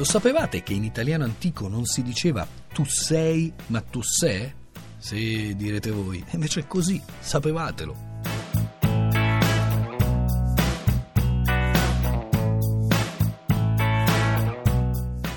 Lo sapevate che in italiano antico non si diceva tu sei, ma tu sei? Sì, direte voi, invece è così, sapevatelo.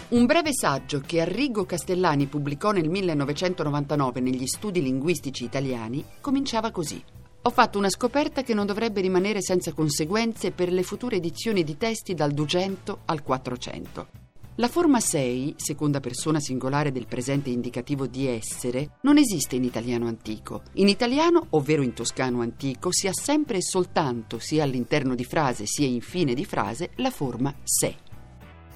Un breve saggio che Arrigo Castellani pubblicò nel 1999 negli studi linguistici italiani cominciava così. Ho fatto una scoperta che non dovrebbe rimanere senza conseguenze per le future edizioni di testi dal 200 al 400. La forma sei, seconda persona singolare del presente indicativo di essere, non esiste in italiano antico. In italiano, ovvero in toscano antico, si ha sempre e soltanto, sia all'interno di frase sia in fine di frase, la forma se.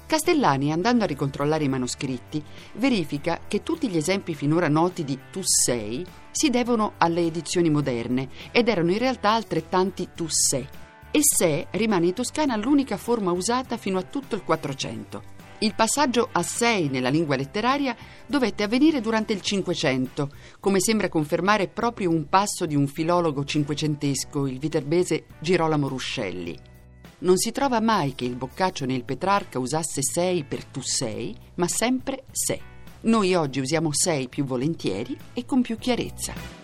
Castellani, andando a ricontrollare i manoscritti, verifica che tutti gli esempi finora noti di tu sei si devono alle edizioni moderne ed erano in realtà altrettanti tu sei. E se rimane in Toscana l'unica forma usata fino a tutto il 400. Il passaggio a sei nella lingua letteraria dovette avvenire durante il Cinquecento, come sembra confermare proprio un passo di un filologo cinquecentesco, il viterbese Girolamo Ruscelli. Non si trova mai che il Boccaccio né il Petrarca usasse sei per tu sei, ma sempre se. Noi oggi usiamo sei più volentieri e con più chiarezza.